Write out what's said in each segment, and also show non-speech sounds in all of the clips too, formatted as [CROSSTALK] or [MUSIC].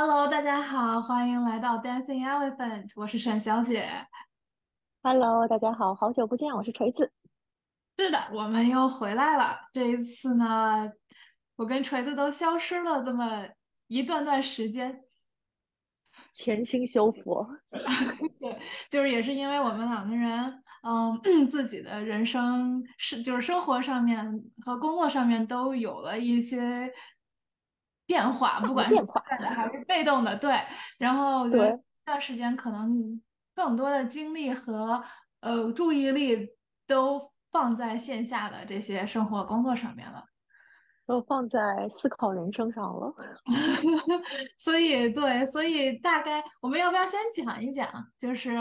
Hello，大家好，欢迎来到 Dancing Elephant，我是沈小姐。Hello，大家好，好久不见，我是锤子。是的，我们又回来了。这一次呢，我跟锤子都消失了这么一段段时间，潜心修复。[LAUGHS] 对，就是也是因为我们两个人，嗯，[CLEARS THROAT] 自己的人生是就是生活上面和工作上面都有了一些。变化，不管是主动的还是被动的，对。然后我觉得这段时间可能更多的精力和呃注意力都放在线下的这些生活工作上面了，都放在思考人生上了。[LAUGHS] 所以，对，所以大概我们要不要先讲一讲？就是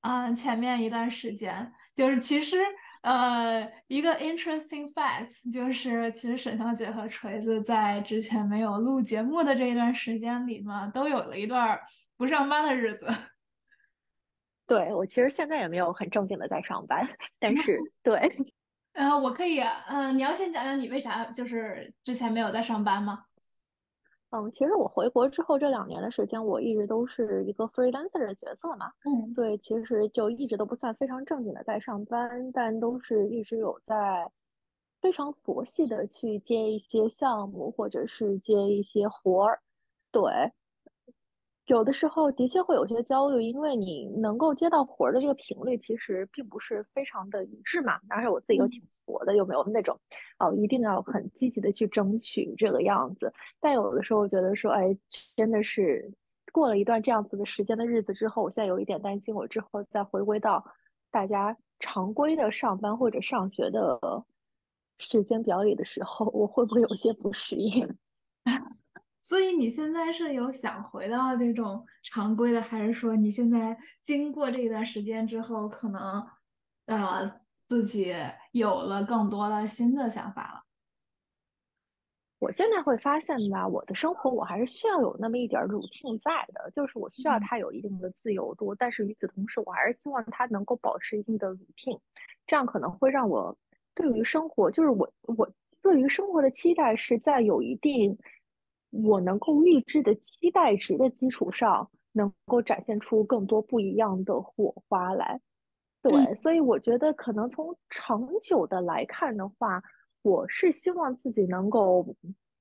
嗯，前面一段时间，就是其实。呃，一个 interesting fact [LAUGHS] 就是，其实沈小姐和锤子在之前没有录节目的这一段时间里嘛，都有了一段不上班的日子。[LAUGHS] 对我其实现在也没有很正经的在上班，但 [LAUGHS] 是对，呃，我可以，嗯，你要先讲讲你为啥就是之前没有在上班吗？嗯，其实我回国之后这两年的时间，我一直都是一个 freelancer 的角色嘛。嗯，对，其实就一直都不算非常正经的在上班，但都是一直有在非常佛系的去接一些项目，或者是接一些活儿。对。有的时候的确会有些焦虑，因为你能够接到活儿的这个频率其实并不是非常的一致嘛。而且我自己又挺佛的，又没有那种哦一定要很积极的去争取这个样子。但有的时候觉得说，哎，真的是过了一段这样子的时间的日子之后，我现在有一点担心，我之后再回归到大家常规的上班或者上学的时间表里的时候，我会不会有些不适应？[LAUGHS] 所以你现在是有想回到这种常规的，还是说你现在经过这一段时间之后，可能呃自己有了更多的新的想法了？我现在会发现吧，我的生活我还是需要有那么一点 routine 在的，就是我需要它有一定的自由度，但是与此同时，我还是希望它能够保持一定的 routine，这样可能会让我对于生活，就是我我对于生活的期待是在有一定。我能够预知的期待值的基础上，能够展现出更多不一样的火花来。对，所以我觉得可能从长久的来看的话，我是希望自己能够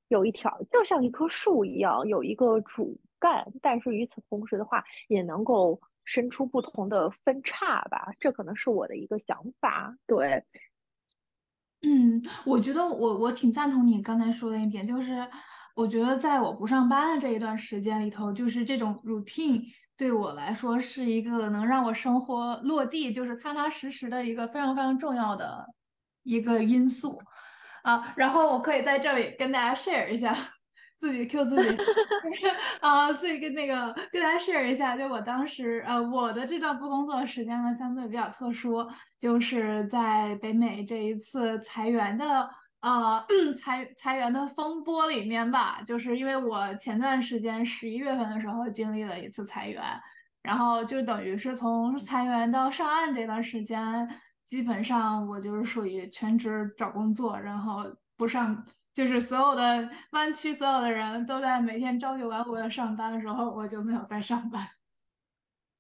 有一条，就像一棵树一样，有一个主干，但是与此同时的话，也能够伸出不同的分叉吧。这可能是我的一个想法。对，嗯，我觉得我我挺赞同你刚才说的一点，就是。我觉得在我不上班的这一段时间里头，就是这种 routine 对我来说是一个能让我生活落地，就是踏踏实实的一个非常非常重要的一个因素啊。然后我可以在这里跟大家 share 一下自己 Q 自己 [LAUGHS] 啊，自己跟那个跟大家 share 一下，就我当时呃我的这段不工作时间呢相对比较特殊，就是在北美这一次裁员的。呃，裁裁员的风波里面吧，就是因为我前段时间十一月份的时候经历了一次裁员，然后就等于是从裁员到上岸这段时间，基本上我就是属于全职找工作，然后不上，就是所有的湾区所有的人都在每天朝九晚五的上班的时候，我就没有在上班。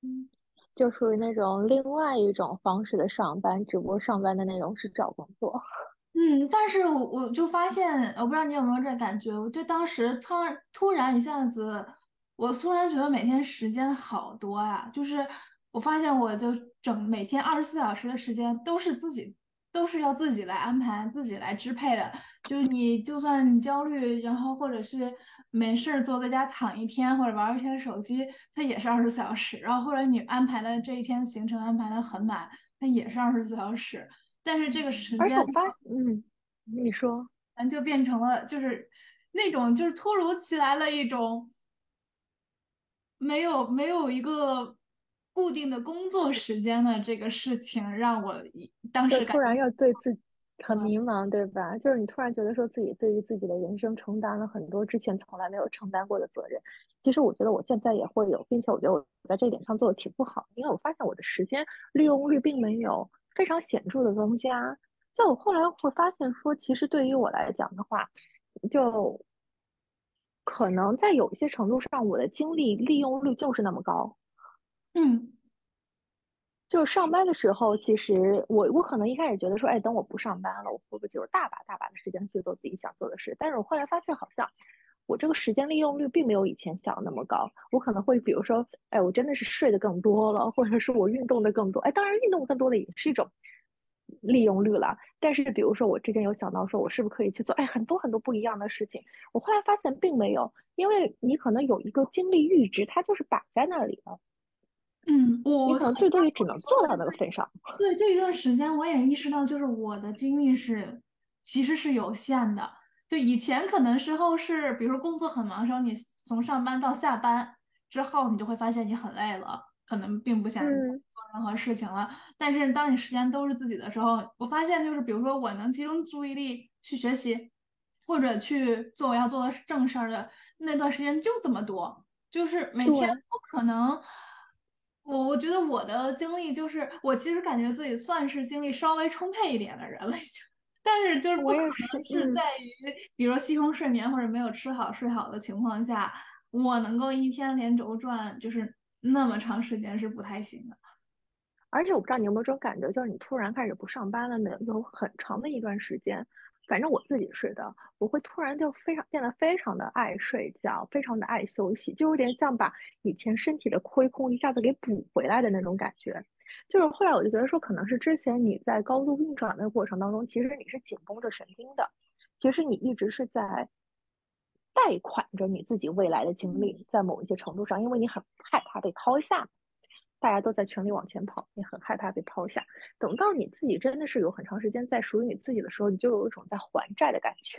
嗯，就属于那种另外一种方式的上班，只不过上班的内容是找工作。嗯，但是我我就发现，我不知道你有没有这感觉，我就当时突然突然一下子，我突然觉得每天时间好多呀，就是我发现我就整每天二十四小时的时间都是自己都是要自己来安排、自己来支配的，就是你就算你焦虑，然后或者是没事儿坐在家躺一天或者玩一天手机，它也是二十四小时，然后或者你安排的这一天行程安排的很满，它也是二十四小时。但是这个时间，而且我发，嗯，你说，咱就变成了就是那种就是突如其来的一种，没有没有一个固定的工作时间的这个事情，让我当时突然要对自己很迷茫，对吧？就是你突然觉得说自己对于自己的人生承担了很多之前从来没有承担过的责任。其实我觉得我现在也会有，并且我觉得我在这一点上做的挺不好，因为我发现我的时间利用率并没有。非常显著的增加，在我后来会发现说，其实对于我来讲的话，就可能在有一些程度上，我的精力利用率就是那么高。嗯。就是上班的时候，其实我我可能一开始觉得说，哎，等我不上班了，我会不会就有大把大把的时间去做自己想做的事？但是我后来发现，好像我这个时间利用率并没有以前想的那么高。我可能会比如说，哎，我真的是睡得更多了，或者是我运动的更多。哎，当然运动更多的也是一种利用率了。但是比如说，我之前有想到说，我是不是可以去做哎很多很多不一样的事情？我后来发现并没有，因为你可能有一个精力阈值，它就是摆在那里了。嗯，我你可能最多也只能做到那个份上。对，这一段时间我也意识到，就是我的精力是其实是有限的。就以前可能时候是，比如说工作很忙的时候，你从上班到下班之后，你就会发现你很累了，可能并不想做任何事情了。但是当你时间都是自己的时候，我发现就是，比如说我能集中注意力去学习，或者去做我要做的正事儿的那段时间就这么多，就是每天不可能。我我觉得我的经历就是，我其实感觉自己算是精力稍微充沛一点的人了，已经。但是就是不可能是在于，比如说牺牲睡眠或者没有吃好睡好的情况下，我能够一天连轴转，就是那么长时间是不太行的。而且我不知道你有没有这种感觉，就是你突然开始不上班了呢，有很长的一段时间。反正我自己是的，我会突然就非常变得非常的爱睡觉，非常的爱休息，就有点像把以前身体的亏空一下子给补回来的那种感觉。就是后来我就觉得说，可能是之前你在高度运转的过程当中，其实你是紧绷着神经的，其实你一直是在贷款着你自己未来的精力，在某一些程度上，因为你很害怕被抛下。大家都在全力往前跑，你很害怕被抛下。等到你自己真的是有很长时间在属于你自己的时候，你就有一种在还债的感觉。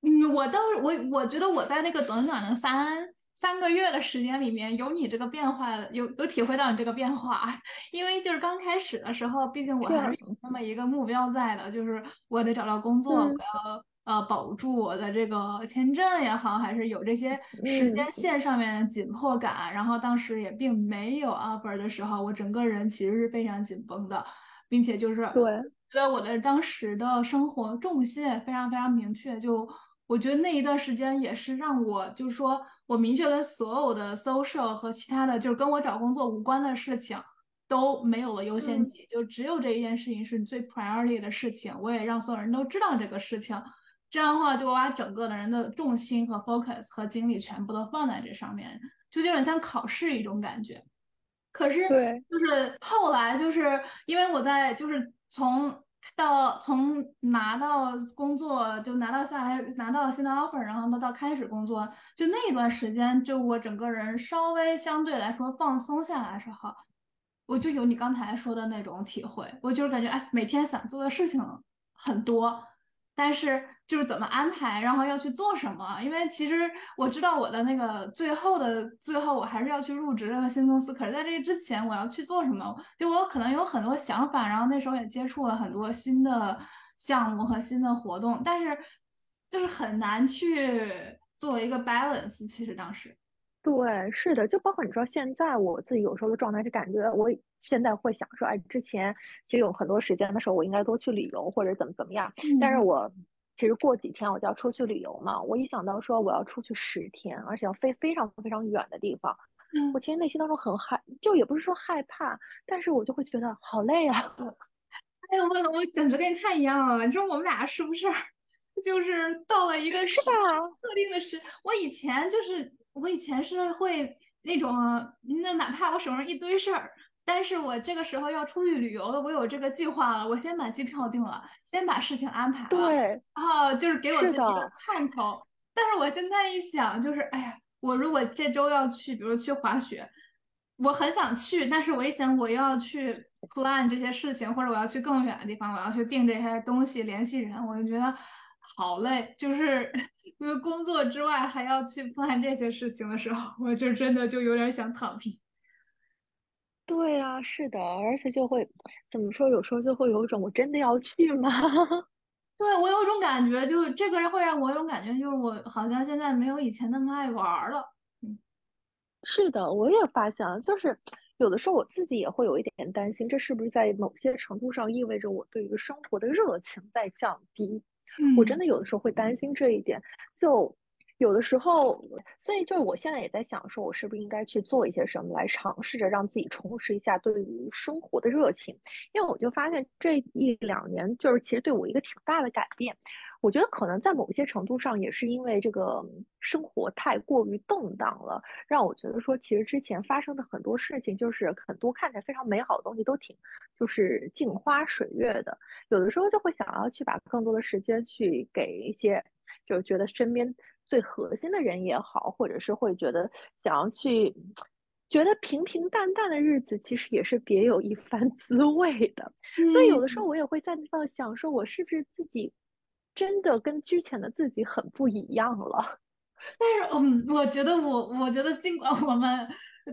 嗯，我倒是我我觉得我在那个短短的三三个月的时间里面，有你这个变化，有有体会到你这个变化。[LAUGHS] 因为就是刚开始的时候，毕竟我还是有那么一个目标在的，就是我得找到工作，我要。呃，保住我的这个签证也好，还是有这些时间线上面的紧迫感。然后当时也并没有 offer 的时候，我整个人其实是非常紧绷的，并且就是对，觉得我的当时的生活重心也非常非常明确。就我觉得那一段时间也是让我，就是说我明确跟所有的 social 和其他的就是跟我找工作无关的事情都没有了优先级，就只有这一件事情是最 priority 的事情。我也让所有人都知道这个事情。这样的话，就把整个的人的重心和 focus 和精力全部都放在这上面，就有点像考试一种感觉。可是，对，就是后来，就是因为我在，就是从到从拿到工作，就拿到下来拿到新的 offer，然后到到开始工作，就那一段时间，就我整个人稍微相对来说放松下来的时候，我就有你刚才说的那种体会，我就是感觉，哎，每天想做的事情很多。但是就是怎么安排，然后要去做什么？因为其实我知道我的那个最后的最后，我还是要去入职这个新公司。可是在这之前，我要去做什么？就我可能有很多想法，然后那时候也接触了很多新的项目和新的活动，但是就是很难去做一个 balance。其实当时，对，是的，就包括你说现在我自己有时候的状态是感觉，我现在会想说，哎，之前其实有很多时间的时候，我应该多去旅游或者怎么怎么样。但是我其实过几天我就要出去旅游嘛。我一想到说我要出去十天，而且要飞非常非常远的地方，我其实内心当中很害，就也不是说害怕，但是我就会觉得好累啊。[LAUGHS] 哎呦，我我简直跟你太一样了。你说我们俩是不是 [LAUGHS] 就是到了一个是吧特定的时？我以前就是我以前是会那种，那哪怕我手上一堆事儿。但是我这个时候要出去旅游了，我有这个计划了，我先把机票订了，先把事情安排了，对，然后就是给我自己一个盼头。但是我现在一想，就是哎呀，我如果这周要去，比如去滑雪，我很想去，但是我一想我要去 plan 这些事情，或者我要去更远的地方，我要去订这些东西，联系人，我就觉得好累。就是 [LAUGHS] 因为工作之外还要去 plan 这些事情的时候，我就真的就有点想躺平。对啊，是的，而且就会怎么说？有时候就会有一种我真的要去吗？[LAUGHS] 对我有一种感觉，就是这个人会让我有种感觉，就是我好像现在没有以前那么爱玩了。嗯，是的，我也发现了，就是有的时候我自己也会有一点担心，这是不是在某些程度上意味着我对于生活的热情在降低？我真的有的时候会担心这一点，就。有的时候，所以就是我现在也在想，说我是不是应该去做一些什么，来尝试着让自己重拾一下对于生活的热情。因为我就发现这一两年，就是其实对我一个挺大的改变。我觉得可能在某些程度上，也是因为这个生活太过于动荡了，让我觉得说，其实之前发生的很多事情，就是很多看起来非常美好的东西，都挺就是镜花水月的。有的时候就会想要去把更多的时间去给一些，就是觉得身边最核心的人也好，或者是会觉得想要去觉得平平淡淡的日子，其实也是别有一番 [LAUGHS] 滋味的。所以有的时候我也会在那方想，说我是不是自己。真的跟之前的自己很不一样了，[LAUGHS] 但是，嗯，我觉得我，我觉得尽管我们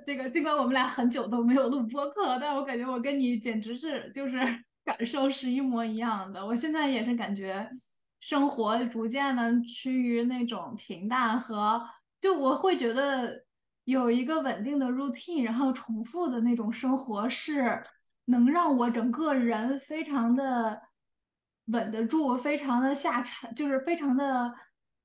这个，尽管我们俩很久都没有录播客了，但是我感觉我跟你简直是就是 [LAUGHS] 感受是一模一样的。我现在也是感觉生活逐渐的趋于那种平淡和，就我会觉得有一个稳定的 routine，然后重复的那种生活是能让我整个人非常的。稳得住，非常的下沉，就是非常的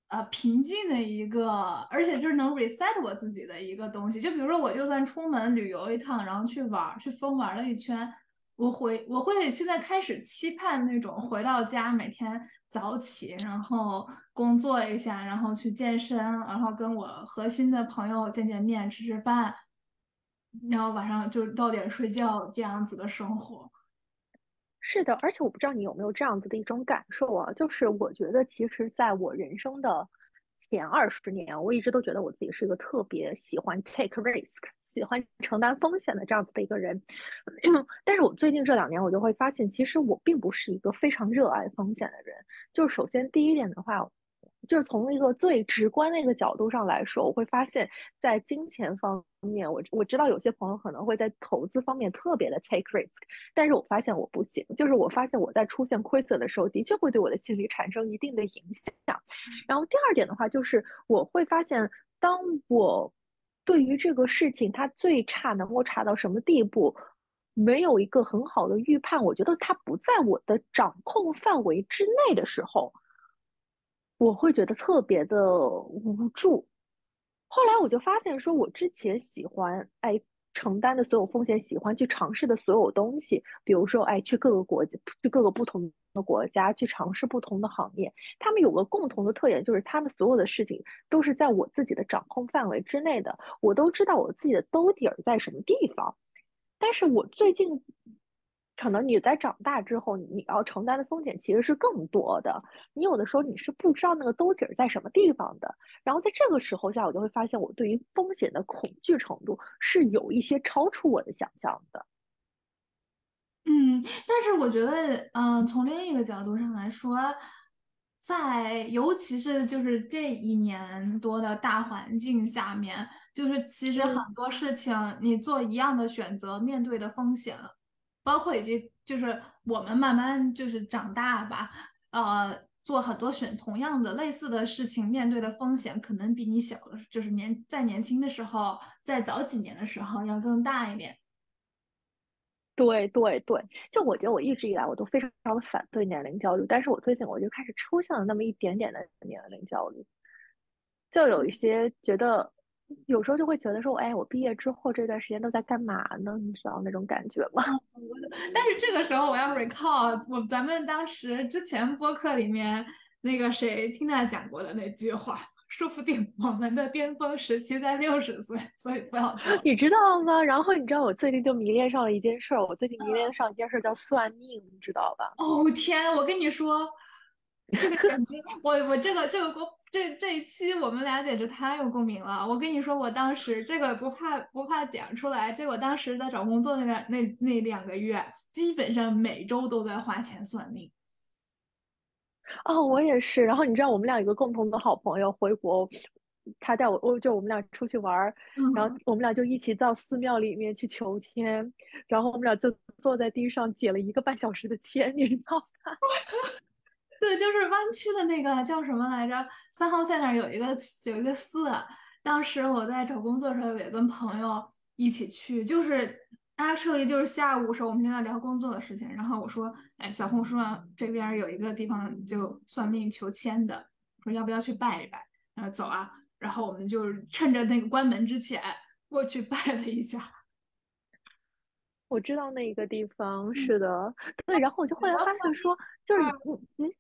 呃平静的一个，而且就是能 reset 我自己的一个东西。就比如说，我就算出门旅游一趟，然后去玩，去疯玩了一圈，我回我会现在开始期盼那种回到家，每天早起，然后工作一下，然后去健身，然后跟我核心的朋友见见面，吃吃饭，然后晚上就到点睡觉这样子的生活。是的，而且我不知道你有没有这样子的一种感受啊，就是我觉得其实在我人生的前二十年，我一直都觉得我自己是一个特别喜欢 take risk、喜欢承担风险的这样子的一个人。[CLEARS THROAT] 但是我最近这两年，我就会发现，其实我并不是一个非常热爱风险的人。就首先第一点的话。就是从一个最直观的一个角度上来说，我会发现，在金钱方面，我我知道有些朋友可能会在投资方面特别的 take risk，但是我发现我不行。就是我发现我在出现亏损的时候，的确会对我的心理产生一定的影响。然后第二点的话，就是我会发现，当我对于这个事情它最差能够差到什么地步，没有一个很好的预判，我觉得它不在我的掌控范围之内的时候。我会觉得特别的无助。后来我就发现，说我之前喜欢哎承担的所有风险，喜欢去尝试的所有东西，比如说哎去各个国，去各个不同的国家去尝试不同的行业，他们有个共同的特点，就是他们所有的事情都是在我自己的掌控范围之内的，我都知道我自己的兜底儿在什么地方。但是我最近。可能你在长大之后，你要承担的风险其实是更多的。你有的时候你是不知道那个兜底在什么地方的。然后在这个时候下，我就会发现我对于风险的恐惧程度是有一些超出我的想象的。嗯，但是我觉得，嗯，从另一个角度上来说，在尤其是就是这一年多的大环境下面，就是其实很多事情你做一样的选择，面对的风险。包括以及就是我们慢慢就是长大吧，呃，做很多选同样的类似的事情，面对的风险可能比你小，就是年在年轻的时候，在早几年的时候要更大一点。对对对，就我觉得我一直以来我都非常的反对年龄焦虑，但是我最近我就开始出现了那么一点点的年龄焦虑，就有一些觉得。有时候就会觉得说，哎，我毕业之后这段时间都在干嘛呢？你知道那种感觉吗？[LAUGHS] 但是这个时候我要 recall 我咱们当时之前播客里面那个谁听他讲过的那句话，说不定我们的巅峰时期在六十岁，所以不要焦你知道吗？然后你知道我最近就迷恋上了一件事儿，我最近迷恋上一件事叫算命，你知道吧？哦天，我跟你说，这个简直，我我这个这个过。这这一期我们俩简直太有共鸣了！我跟你说，我当时这个不怕不怕讲出来，这我当时在找工作那两那那两个月，基本上每周都在花钱算命。哦，我也是。然后你知道，我们俩有个共同的好朋友回国，他带我，我就我们俩出去玩儿，然后我们俩就一起到寺庙里面去求签，然后我们俩就坐在地上解了一个半小时的签，你知道吗？[LAUGHS] 对，就是湾区的那个叫什么来着？三号线那儿有一个有一个寺。当时我在找工作的时候，也跟朋友一起去。就是，actually 就是下午时候，我们正在聊工作的事情。然后我说：“哎，小红书上这边有一个地方就算命求签的，说要不要去拜一拜？”然后走啊，然后我们就趁着那个关门之前过去拜了一下。我知道那个地方是的，对，然后我就后来发现说，就是嗯嗯，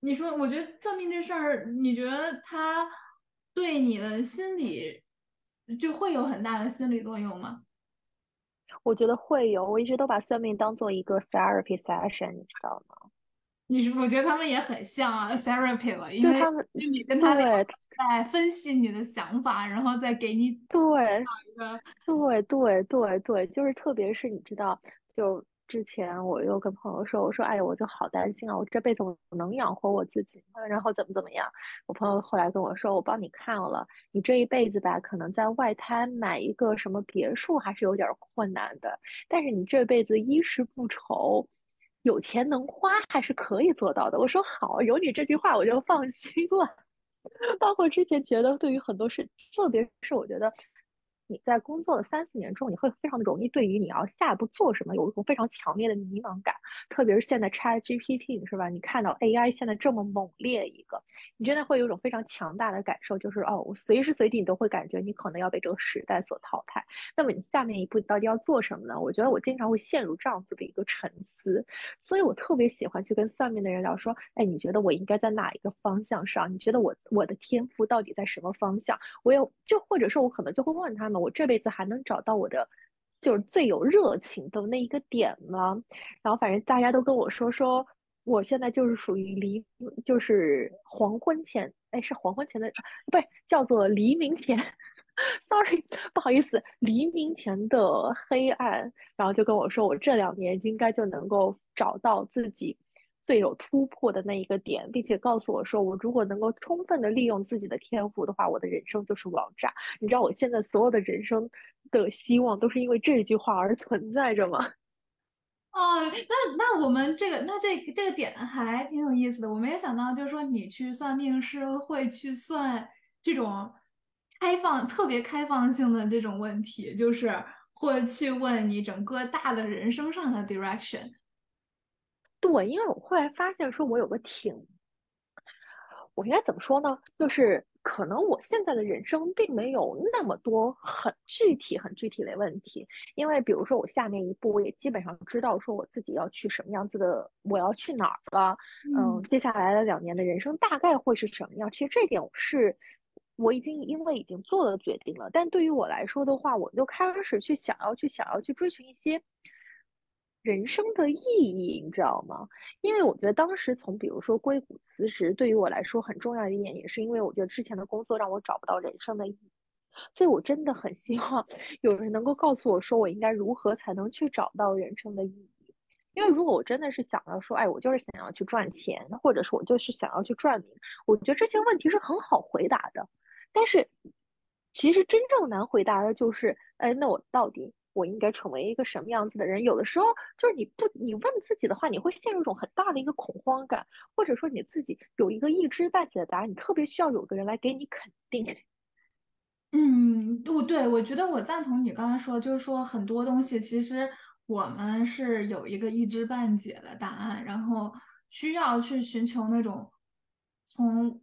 你说，我觉得算命这事儿，你觉得它对你的心理就会有很大的心理作用吗？我觉得会有，我一直都把算命当做一个 therapy session，你知道吗？你是我觉得他们也很像啊，therapy 了，因为他们你跟他们在分析你的想法，然后再给你对一个对对对对，就是特别是你知道就。之前我又跟朋友说，我说，哎呀，我就好担心啊，我这辈子我能养活我自己吗？然后怎么怎么样？我朋友后来跟我说，我帮你看了，你这一辈子吧，可能在外滩买一个什么别墅还是有点困难的，但是你这辈子衣食不愁，有钱能花还是可以做到的。我说好，有你这句话我就放心了。包括之前觉得对于很多事，特别是我觉得。你在工作的三四年中，你会非常的容易对于你要下一步做什么有一种非常强烈的迷茫感，特别是现在 Chat GPT 是吧？你看到 AI 现在这么猛烈一个，你真的会有一种非常强大的感受，就是哦，我随时随地你都会感觉你可能要被这个时代所淘汰。那么你下面一步到底要做什么呢？我觉得我经常会陷入这样子的一个沉思，所以我特别喜欢去跟算命的人聊，说，哎，你觉得我应该在哪一个方向上？你觉得我我的天赋到底在什么方向？我有就或者说，我可能就会问他们。我这辈子还能找到我的，就是最有热情的那一个点吗？然后反正大家都跟我说说，我现在就是属于黎，就是黄昏前，哎，是黄昏前的，不是叫做黎明前，[LAUGHS] sorry，不好意思，黎明前的黑暗。然后就跟我说，我这两年应该就能够找到自己。最有突破的那一个点，并且告诉我说，我如果能够充分的利用自己的天赋的话，我的人生就是王炸。你知道我现在所有的人生的希望都是因为这句话而存在着吗？[LAUGHS] 哦，那那我们这个那这这个点还挺有意思的。我没有想到，就是说你去算命是会去算这种开放、特别开放性的这种问题，就是会去问你整个大的人生上的 direction。对，因为我后来发现，说我有个挺，我应该怎么说呢？就是可能我现在的人生并没有那么多很具体、很具体的问题。因为比如说，我下面一步我也基本上知道，说我自己要去什么样子的，我要去哪儿了。嗯，接下来的两年的人生大概会是什么样？其实这点我是我已经因为已经做了决定了。但对于我来说的话，我就开始去想要去想要去追寻一些。人生的意义，你知道吗？因为我觉得当时从比如说硅谷辞职，对于我来说很重要的一点，也是因为我觉得之前的工作让我找不到人生的意义，所以我真的很希望 [LAUGHS] 有人能够告诉我说，我应该如何才能去找到人生的意义。因为如果我真的是想要说，哎，我就是想要去赚钱，或者说我就是想要去赚名，我觉得这些问题是很好回答的。但是其实真正难回答的就是，哎，那我到底？我应该成为一个什么样子的人？有的时候就是你不你问自己的话，你会陷入一种很大的一个恐慌感，或者说你自己有一个一知半解的答案，你特别需要有个人来给你肯定。[LAUGHS] 嗯，不对，我觉得我赞同你刚才说，就是说很多东西其实我们是有一个一知半解的答案，然后需要去寻求那种从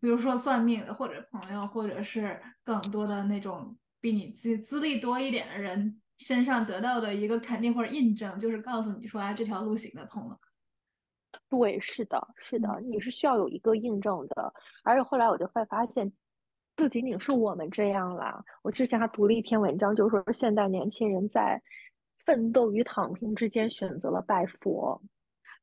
比如说算命的或者朋友，或者是更多的那种比你资资历多一点的人。身上得到的一个肯定或者印证，就是告诉你说，啊，这条路行得通了。对，是的，是的，你是需要有一个印证的。而且后来我就会发现，不仅仅是我们这样啦。我之前还读了一篇文章，就是说现代年轻人在奋斗与躺平之间选择了拜佛。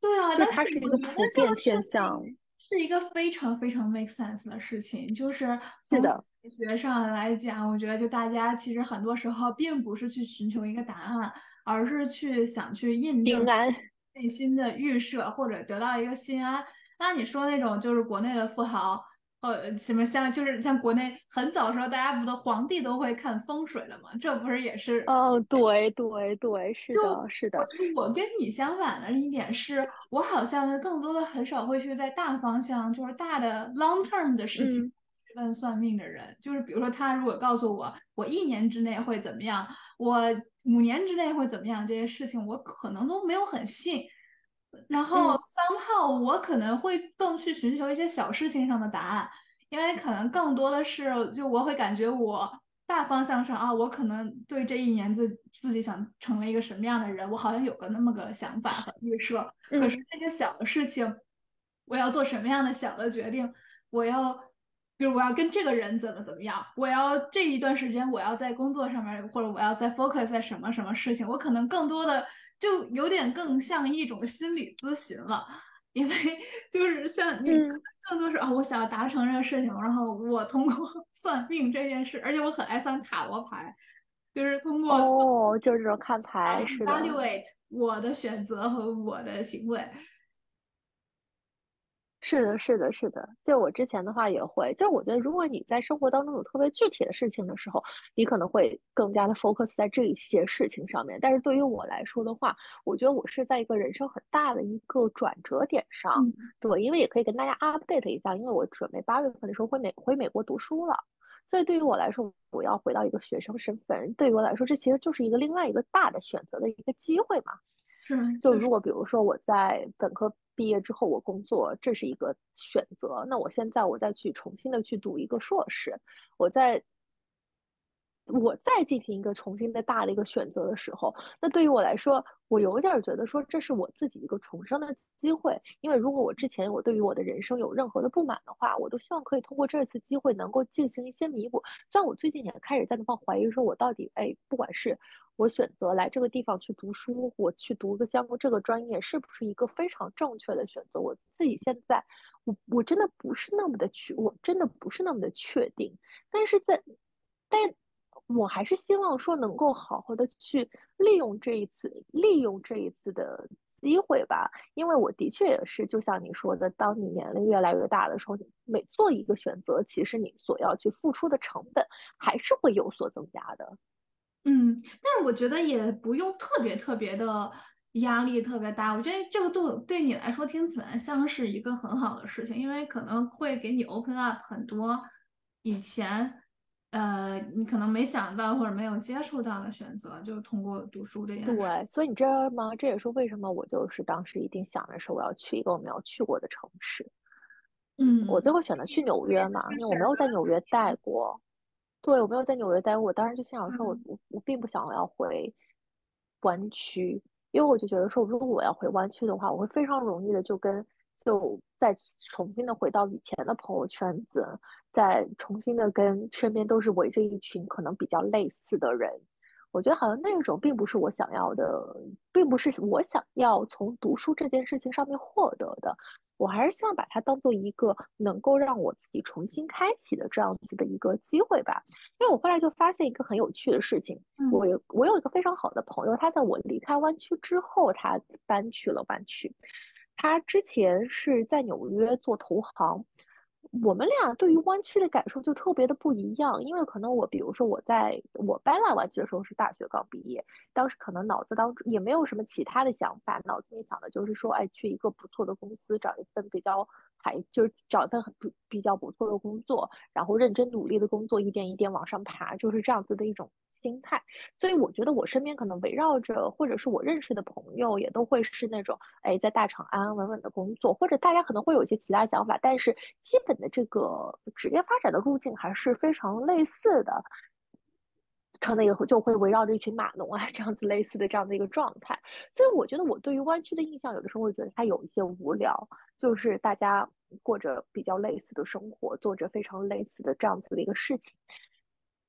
对啊，就它是一个普遍现象。是一个非常非常 make sense 的事情，就是从学上来讲，我觉得就大家其实很多时候并不是去寻求一个答案，而是去想去印证内心的预设或者得到一个心安。那你说那种就是国内的富豪。呃，什么像就是像国内很早时候，大家不都皇帝都会看风水了吗？这不是也是？哦，对对对，是的，是的。我跟你相反的一点是，我好像更多的很少会去在大方向，就是大的 long term 的事情问算命的人。就是比如说，他如果告诉我我一年之内会怎么样，我五年之内会怎么样，这些事情我可能都没有很信。然后 somehow 我可能会更去寻求一些小事情上的答案，因为可能更多的是，就我会感觉我大方向上啊，我可能对这一年自自己想成为一个什么样的人，我好像有个那么个想法和预设。可是这些小的事情，我要做什么样的小的决定，我要，比如我要跟这个人怎么怎么样，我要这一段时间我要在工作上面，或者我要在 focus 在什么什么事情，我可能更多的就有点更像一种心理咨询了。因为就是像你更多是啊，我想要达成这个事情，然后我通过 [LAUGHS] 算命这件事，而且我很爱算塔罗牌，就是通过哦，就是这种看牌是的，evaluate 我的选择和我的行为。是的，是的，是的。就我之前的话也会，就我觉得，如果你在生活当中有特别具体的事情的时候，你可能会更加的 focus 在这一些事情上面。但是对于我来说的话，我觉得我是在一个人生很大的一个转折点上。对，因为也可以跟大家 update 一下，因为我准备八月份的时候回美回美国读书了，所以对于我来说，我要回到一个学生身份，对于我来说，这其实就是一个另外一个大的选择的一个机会嘛。是，就如果比如说我在本科。毕业之后我工作，这是一个选择。那我现在我再去重新的去读一个硕士，我在我再进行一个重新的大的一个选择的时候，那对于我来说，我有点觉得说这是我自己一个重生的机会。因为如果我之前我对于我的人生有任何的不满的话，我都希望可以通过这次机会能够进行一些弥补。像我最近也开始在那方怀疑说，我到底哎，不管是。我选择来这个地方去读书，我去读个相关这个专业，是不是一个非常正确的选择？我自己现在，我我真的不是那么的确，我真的不是那么的确定。但是在，但我还是希望说能够好好的去利用这一次，利用这一次的机会吧。因为我的确也是，就像你说的，当你年龄越来越大的时候，你每做一个选择，其实你所要去付出的成本还是会有所增加的。嗯，但是我觉得也不用特别特别的压力特别大。我觉得这个对对你来说听起来像是一个很好的事情，因为可能会给你 open up 很多以前呃你可能没想到或者没有接触到的选择，就是通过读书这件事。对，所以你知道吗？这也是为什么我就是当时一定想的是我要去一个我没有去过的城市。嗯，我最后选择去纽约嘛，因为我没有在纽约待过。对，我没有在纽约待过，我当时就心想说，我我我并不想要回湾区，因为我就觉得说，如果我要回湾区的话，我会非常容易的就跟就再重新的回到以前的朋友圈子，再重新的跟身边都是围着一群可能比较类似的人。我觉得好像那种并不是我想要的，并不是我想要从读书这件事情上面获得的。我还是希望把它当做一个能够让我自己重新开启的这样子的一个机会吧。因为我后来就发现一个很有趣的事情，我有我有一个非常好的朋友，他在我离开湾区之后，他搬去了湾区。他之前是在纽约做投行。我们俩对于湾区的感受就特别的不一样，因为可能我，比如说我在我搬来湾区的时候是大学刚毕业，当时可能脑子当中也没有什么其他的想法，脑子里想的就是说，哎，去一个不错的公司找一份比较。还就是找一份很比比较不错的工作，然后认真努力的工作，一点一点往上爬，就是这样子的一种心态。所以我觉得我身边可能围绕着，或者是我认识的朋友，也都会是那种，哎，在大厂安安稳稳的工作，或者大家可能会有一些其他想法，但是基本的这个职业发展的路径还是非常类似的。可能也会就会围绕着一群码农啊这样子类似的这样的一个状态，所以我觉得我对于湾区的印象有的时候会觉得它有一些无聊，就是大家过着比较类似的生活，做着非常类似的这样子的一个事情。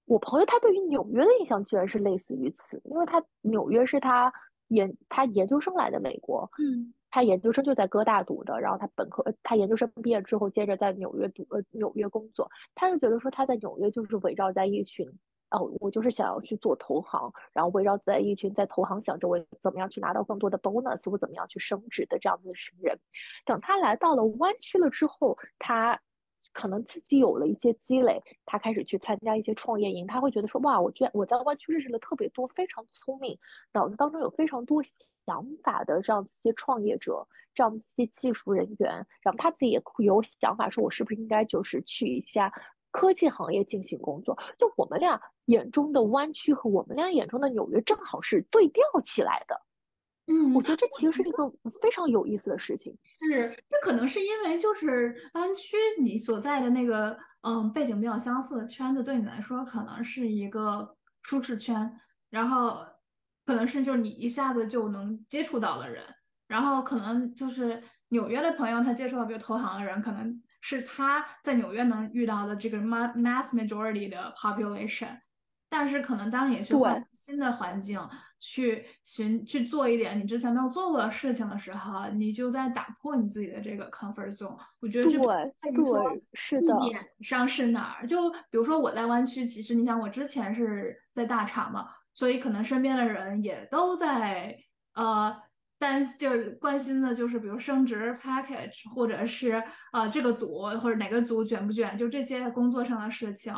我朋友他对于纽约的印象居然是类似于此，因为他纽约是他研他研究生来的美国，嗯，他研究生就在哥大读的，然后他本科他研究生毕业之后接着在纽约读呃纽约工作，他就觉得说他在纽约就是围绕在一群。哦，我就是想要去做投行，然后围绕在一群在投行想着我怎么样去拿到更多的 bonus，我怎么样去升职的这样子的人。等他来到了湾区了之后，他可能自己有了一些积累，他开始去参加一些创业营，他会觉得说，哇，我居然我在湾区认识了特别多非常聪明、脑子当中有非常多想法的这样子一些创业者，这样子一些技术人员，然后他自己也有想法，说我是不是应该就是去一下。科技行业进行工作，就我们俩眼中的湾区和我们俩眼中的纽约正好是对调起来的。嗯，我觉得这其实是一个非常有意思的事情。是，这可能是因为就是湾区你所在的那个嗯背景比较相似，圈子对你来说可能是一个舒适圈，然后可能是就是你一下子就能接触到的人，然后可能就是纽约的朋友他接触到比如投行的人，可能是他在纽约能遇到的这个 mass majority 的 population。但是可能当你去换新的环境，去寻去做一点你之前没有做过的事情的时候，你就在打破你自己的这个 comfort zone。我觉得这对对是的，地点上是哪儿？就比如说我在湾区，其实你想我之前是在大厂嘛，所以可能身边的人也都在呃担就是关心的就是比如升职 package，或者是呃这个组或者哪个组卷不卷，就这些工作上的事情。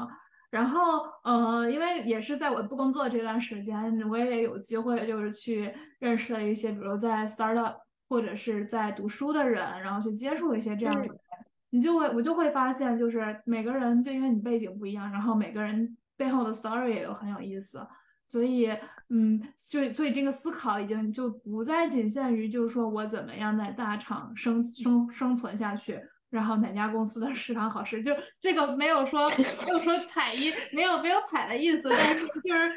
然后，呃，因为也是在我不工作这段时间，我也有机会，就是去认识了一些，比如在 startup 或者是在读书的人，然后去接触一些这样子的人，你就会，我就会发现，就是每个人，就因为你背景不一样，然后每个人背后的 story 也都很有意思，所以，嗯，就所以这个思考已经就不再仅限于，就是说我怎么样在大厂生生生存下去。然后哪家公司的食堂好吃？就这个没有说没有说踩一没有没有踩的意思，但是就是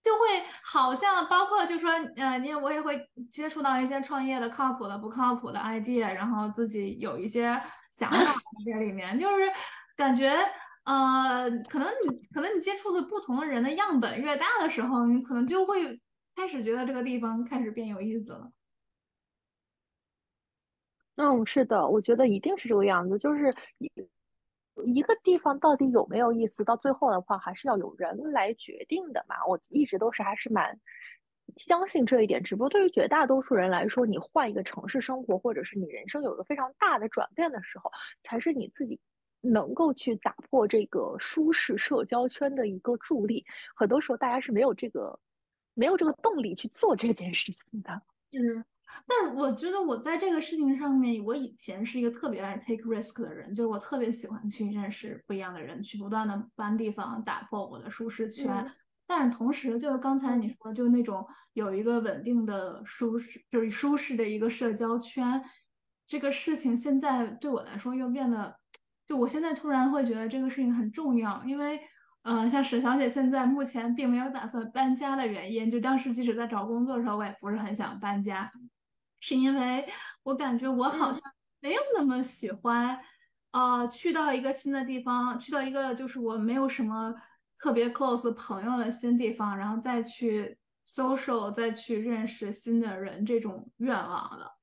就会好像包括就说呃，你我也会接触到一些创业的靠谱的不靠谱的 idea，然后自己有一些想法在里面，就是感觉呃，可能你可能你接触的不同的人的样本越大的时候，你可能就会开始觉得这个地方开始变有意思了。嗯，是的，我觉得一定是这个样子。就是一一个地方到底有没有意思，到最后的话还是要有人来决定的嘛。我一直都是还是蛮相信这一点。只不过对于绝大多数人来说，你换一个城市生活，或者是你人生有个非常大的转变的时候，才是你自己能够去打破这个舒适社交圈的一个助力。很多时候，大家是没有这个没有这个动力去做这件事情的。嗯。但是我觉得我在这个事情上面，我以前是一个特别爱 take risk 的人，就是我特别喜欢去认识不一样的人，去不断的搬地方，打破我的舒适圈。但是同时，就是刚才你说，就是那种有一个稳定的舒适，就是舒适的一个社交圈，这个事情现在对我来说又变得，就我现在突然会觉得这个事情很重要，因为，呃，像沈小姐现在目前并没有打算搬家的原因，就当时即使在找工作的时候，我也不是很想搬家。是因为我感觉我好像没有那么喜欢，呃，去到一个新的地方，去到一个就是我没有什么特别 close 朋友的新地方，然后再去 social，再去认识新的人这种愿望了。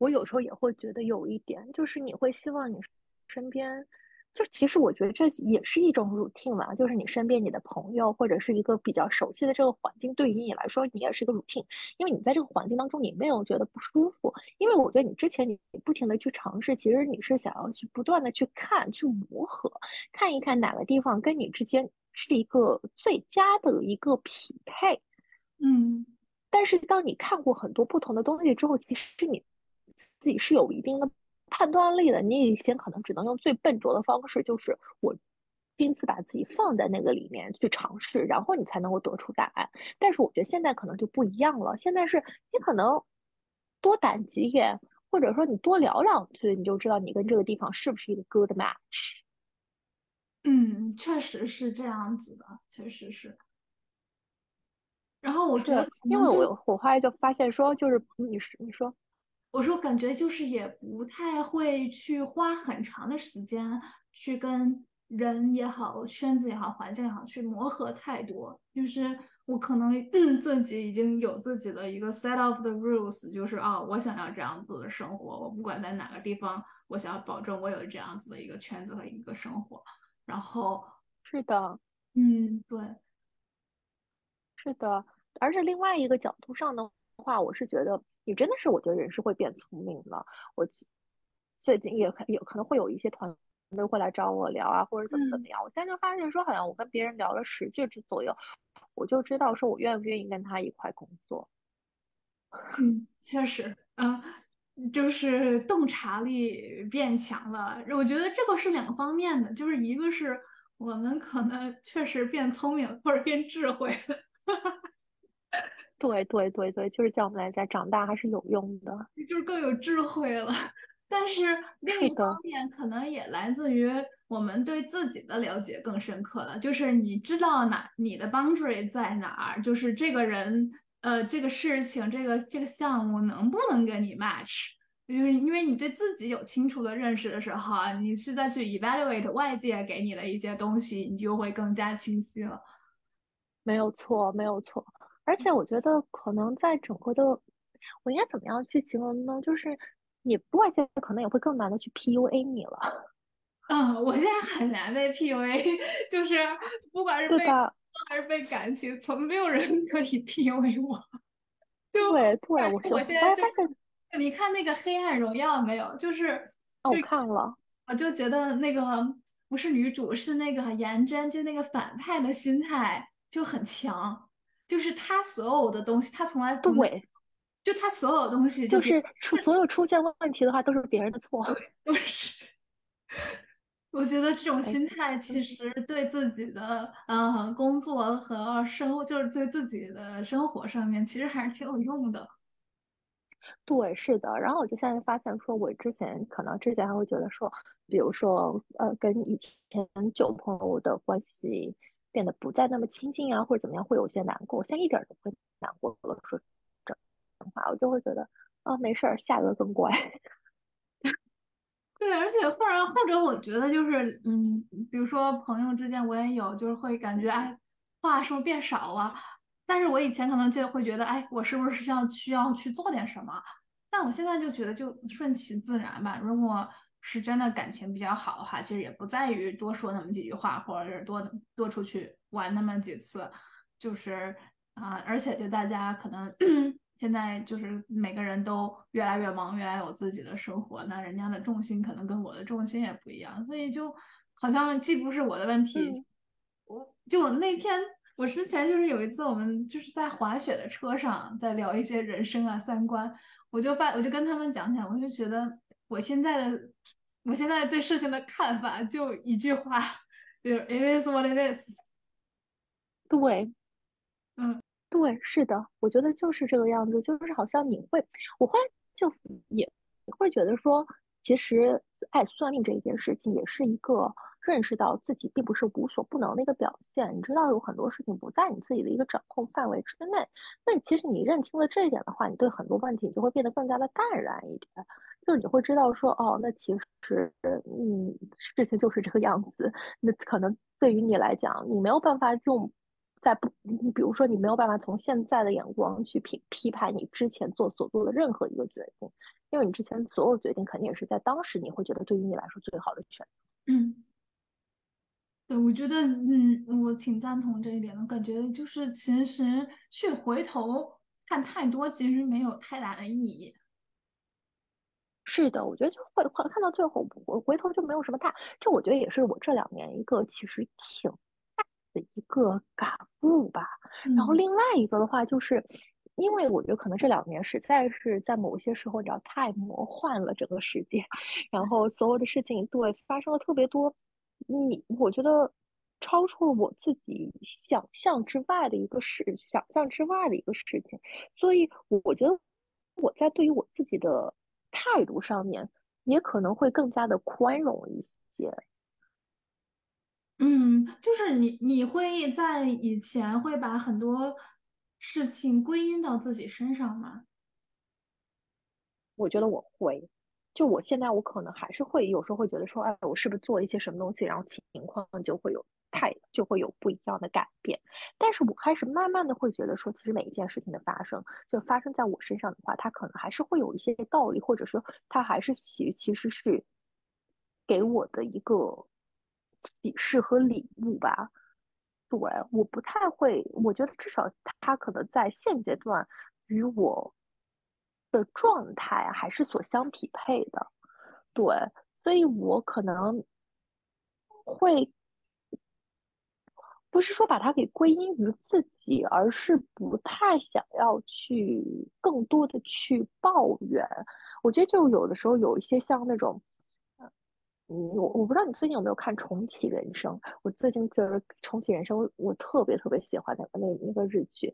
我有时候也会觉得有一点，就是你会希望你身边。就其实我觉得这也是一种 routine 嘛，就是你身边你的朋友或者是一个比较熟悉的这个环境，对于你来说你也是一个 routine，因为你在这个环境当中你没有觉得不舒服，因为我觉得你之前你不停的去尝试，其实你是想要去不断的去看去磨合，看一看哪个地方跟你之间是一个最佳的一个匹配，嗯，但是当你看过很多不同的东西之后，其实你自己是有一定的。判断力的，你以前可能只能用最笨拙的方式，就是我亲自把自己放在那个里面去尝试，然后你才能够得出答案。但是我觉得现在可能就不一样了，现在是你可能多胆几眼，或者说你多聊两句，你就知道你跟这个地方是不是一个 good match。嗯，确实是这样子的，确实是。然后我觉得，因为我我后来就发现说，就是你说你说。我说，感觉就是也不太会去花很长的时间去跟人也好、圈子也好、环境也好去磨合太多。就是我可能自己已经有自己的一个 set of the rules，就是啊，我想要这样子的生活。我不管在哪个地方，我想要保证我有这样子的一个圈子和一个生活。然后是的，嗯，对，是的。而且另外一个角度上的话，我是觉得。你真的是，我觉得人是会变聪明的。我最近也有可能会有一些团队会来找我聊啊，或者怎么怎么样。我现在就发现说，好像我跟别人聊了十句之左右，我就知道说我愿不愿意跟他一块工作。嗯，确实，嗯，就是洞察力变强了。我觉得这个是两方面的，就是一个是我们可能确实变聪明或者变智慧了。[LAUGHS] 对对对对，就是叫我们来家长大还是有用的，就是更有智慧了。[LAUGHS] 但是另一方面，可能也来自于我们对自己的了解更深刻了。就是你知道哪你的 boundary 在哪儿，就是这个人，呃，这个事情，这个这个项目能不能跟你 match？就是因为你对自己有清楚的认识的时候啊，你是再去 evaluate 外界给你的一些东西，你就会更加清晰了。没有错，没有错。而且我觉得可能在整个的，我应该怎么样去形容呢？就是。你外界可能也会更难的去 PUA 你了。嗯，我现在很难被 PUA，就是不管是被还是被感情，从没有人 [LAUGHS] 可以 PUA 我。就对对，我我现在就你看那个《黑暗荣耀》没有？就是我看了，我就觉得那个不是女主，是那个颜真，就那个反派的心态就很强，就是他所有的东西，他从来不对。就他所有东西，就是出所有出现问题的话，都是别人的错，都是。我觉得这种心态其实对自己的嗯工作和生活，就是对自己的生活上面，其实还是挺有用的。对，是的。然后我就现在发现，说我之前可能之前还会觉得说，比如说呃，跟以前旧朋友的关系变得不再那么亲近啊，或者怎么样，会有些难过。我现在一点都不会难过了，说这。话，我就会觉得啊，没事儿，下个更乖。[LAUGHS] 对，而且或者或者，我觉得就是，嗯，比如说朋友之间，我也有，就是会感觉，哎，话是不是变少了？但是我以前可能就会觉得，哎，我是不是要需要去做点什么？但我现在就觉得，就顺其自然吧。如果是真的感情比较好的话，其实也不在于多说那么几句话，或者是多多出去玩那么几次，就是啊，而且就大家可能。[CLEARS THROAT] 现在就是每个人都越来越忙，越来越有自己的生活，那人家的重心可能跟我的重心也不一样，所以就好像既不是我的问题，我就我那天我之前就是有一次我们就是在滑雪的车上在聊一些人生啊三观，我就发我就跟他们讲讲，我就觉得我现在的我现在对事情的看法就一句话，就是 it is what it is，[LAUGHS] 对，嗯。对，是的，我觉得就是这个样子，就是好像你会，我后来就也会觉得说，其实爱算命这一件事情，也是一个认识到自己并不是无所不能的一个表现。你知道有很多事情不在你自己的一个掌控范围之内，那其实你认清了这一点的话，你对很多问题就会变得更加的淡然一点，就是你会知道说，哦，那其实，嗯，事情就是这个样子。那可能对于你来讲，你没有办法用。在不，你比如说，你没有办法从现在的眼光去评批判你之前做所做的任何一个决定，因为你之前所有决定肯定也是在当时你会觉得对于你来说最好的选择。嗯，对，我觉得，嗯，我挺赞同这一点的，感觉就是其实去回头看太多，其实没有太大的意义。是的，我觉得就会看到最后，我回头就没有什么大。这我觉得也是我这两年一个其实挺大。的一个感悟吧，然后另外一个的话，就是因为我觉得可能这两年实在是在某些时候，你知道太魔幻了整个世界，[LAUGHS] 然后所有的事情对发生了特别多，你我觉得超出了我自己想象之外的一个事，想象之外的一个事情，所以我觉得我在对于我自己的态度上面，也可能会更加的宽容一些。嗯，就是你，你会在以前会把很多事情归因到自己身上吗？我觉得我会，就我现在我可能还是会有时候会觉得说，哎，我是不是做一些什么东西，然后情况就会有太就会有不一样的改变。但是我开始慢慢的会觉得说，其实每一件事情的发生，就发生在我身上的话，它可能还是会有一些道理，或者说它还是其其实是给我的一个。启示和礼物吧，对，我不太会，我觉得至少他可能在现阶段与我的状态还是所相匹配的，对，所以我可能会不是说把它给归因于自己，而是不太想要去更多的去抱怨。我觉得就有的时候有一些像那种。嗯，我我不知道你最近有没有看《重启人生》？我最近就是《重启人生》，我特别特别喜欢那个那那个日剧。